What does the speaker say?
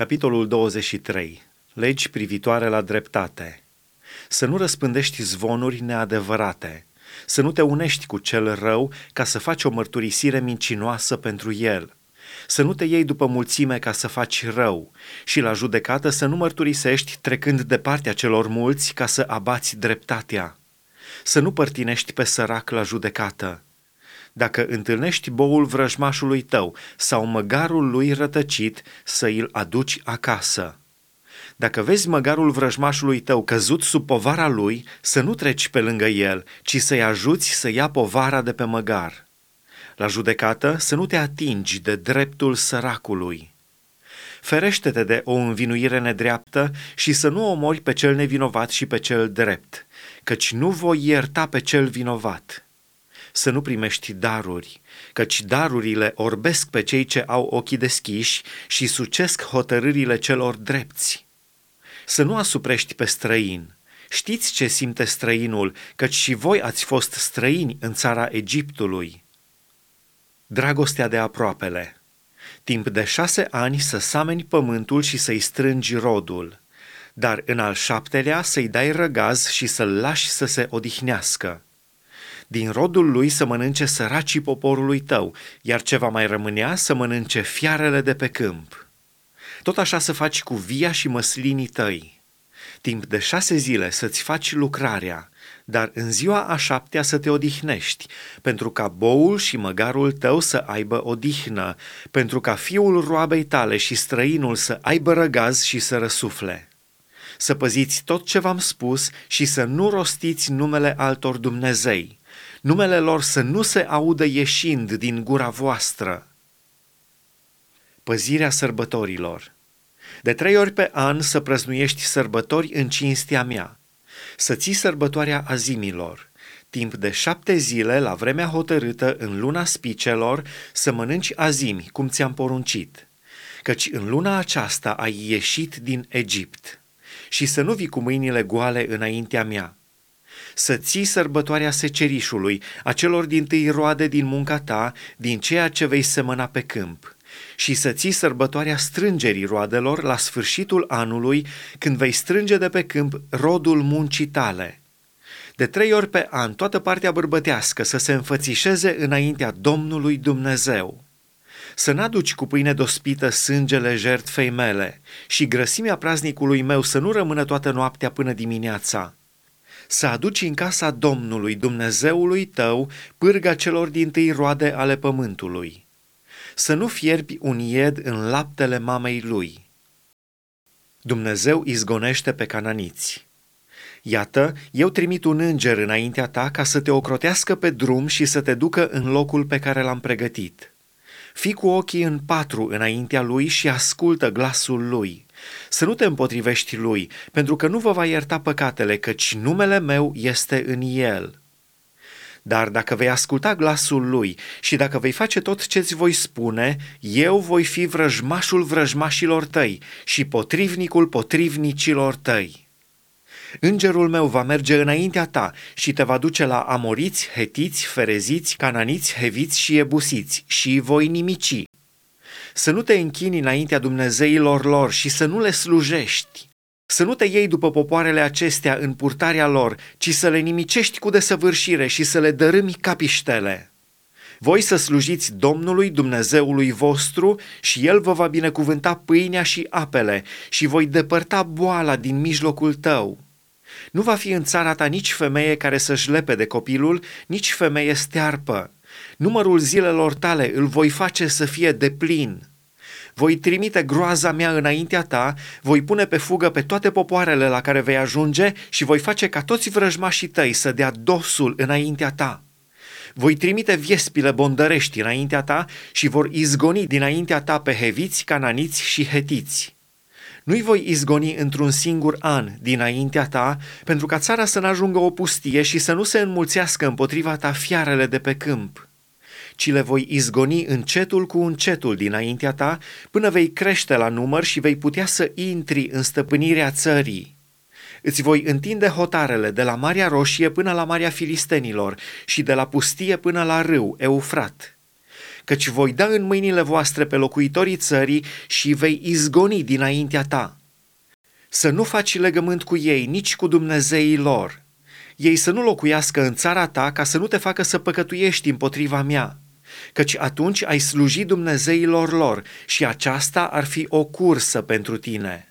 Capitolul 23. Legi privitoare la dreptate. Să nu răspândești zvonuri neadevărate, să nu te unești cu cel rău ca să faci o mărturisire mincinoasă pentru el, să nu te iei după mulțime ca să faci rău. Și la judecată să nu mărturisești trecând de partea celor mulți ca să abați dreptatea, să nu părtinești pe sărac la judecată, dacă întâlnești boul vrăjmașului tău sau măgarul lui rătăcit, să îl aduci acasă. Dacă vezi măgarul vrăjmașului tău căzut sub povara lui, să nu treci pe lângă el, ci să-i ajuți să ia povara de pe măgar. La judecată să nu te atingi de dreptul săracului. Ferește-te de o învinuire nedreaptă și să nu omori pe cel nevinovat și pe cel drept, căci nu voi ierta pe cel vinovat să nu primești daruri, căci darurile orbesc pe cei ce au ochii deschiși și sucesc hotărârile celor drepți. Să nu asuprești pe străin. Știți ce simte străinul, căci și voi ați fost străini în țara Egiptului. Dragostea de aproapele. Timp de șase ani să sameni pământul și să-i strângi rodul, dar în al șaptelea să-i dai răgaz și să-l lași să se odihnească din rodul lui să mănânce săracii poporului tău, iar ce va mai rămânea să mănânce fiarele de pe câmp. Tot așa să faci cu via și măslinii tăi. Timp de șase zile să-ți faci lucrarea, dar în ziua a șaptea să te odihnești, pentru ca boul și măgarul tău să aibă odihnă, pentru ca fiul roabei tale și străinul să aibă răgaz și să răsufle. Să păziți tot ce v-am spus și să nu rostiți numele altor Dumnezei, numele lor să nu se audă ieșind din gura voastră. Păzirea sărbătorilor. De trei ori pe an să prăznuiești sărbători în cinstea mea, să ții sărbătoarea azimilor, timp de șapte zile, la vremea hotărâtă, în luna spicelor, să mănânci azimi, cum ți-am poruncit, căci în luna aceasta ai ieșit din Egipt, și să nu vii cu mâinile goale înaintea mea, să ții sărbătoarea secerișului, a celor din tâi roade din munca ta, din ceea ce vei semăna pe câmp, și să ții sărbătoarea strângerii roadelor la sfârșitul anului, când vei strânge de pe câmp rodul muncii tale. De trei ori pe an, toată partea bărbătească să se înfățișeze înaintea Domnului Dumnezeu. Să n-aduci cu pâine dospită sângele jertfei mele și grăsimea praznicului meu să nu rămână toată noaptea până dimineața, să aduci în casa Domnului Dumnezeului tău pârga celor din tâi roade ale pământului. Să nu fierbi un ied în laptele mamei lui. Dumnezeu izgonește pe cananiți. Iată, eu trimit un înger înaintea ta ca să te ocrotească pe drum și să te ducă în locul pe care l-am pregătit. Fii cu ochii în patru înaintea lui și ascultă glasul lui. Să nu te împotrivești lui, pentru că nu vă va ierta păcatele, căci numele meu este în el. Dar dacă vei asculta glasul lui și dacă vei face tot ce-ți voi spune, eu voi fi vrăjmașul vrăjmașilor tăi și potrivnicul potrivnicilor tăi. Îngerul meu va merge înaintea ta și te va duce la amoriți, hetiți, fereziți, cananiți, heviți și ebusiți și voi nimici. Să nu te închini înaintea Dumnezeilor lor și să nu le slujești. Să nu te iei după popoarele acestea în purtarea lor, ci să le nimicești cu desăvârșire și să le dărâmi capiștele. Voi să slujiți Domnului Dumnezeului vostru și El vă va binecuvânta pâinea și apele și voi depărta boala din mijlocul tău. Nu va fi în țara ta nici femeie care să-și lepe de copilul, nici femeie stearpă. Numărul zilelor tale îl voi face să fie de plin. Voi trimite groaza mea înaintea ta, voi pune pe fugă pe toate popoarele la care vei ajunge și voi face ca toți vrăjmașii tăi să dea dosul înaintea ta. Voi trimite viespile bondărești înaintea ta și vor izgoni dinaintea ta pe heviți, cananiți și hetiți nu-i voi izgoni într-un singur an dinaintea ta, pentru ca țara să n-ajungă o pustie și să nu se înmulțească împotriva ta fiarele de pe câmp, ci le voi izgoni încetul cu încetul dinaintea ta, până vei crește la număr și vei putea să intri în stăpânirea țării. Îți voi întinde hotarele de la Marea Roșie până la Marea Filistenilor și de la pustie până la râu Eufrat. Căci voi da în mâinile voastre pe locuitorii țării și vei izgoni dinaintea ta. Să nu faci legământ cu ei, nici cu Dumnezeii lor. Ei să nu locuiască în țara ta ca să nu te facă să păcătuiești împotriva mea căci atunci ai sluji Dumnezeilor lor și aceasta ar fi o cursă pentru tine.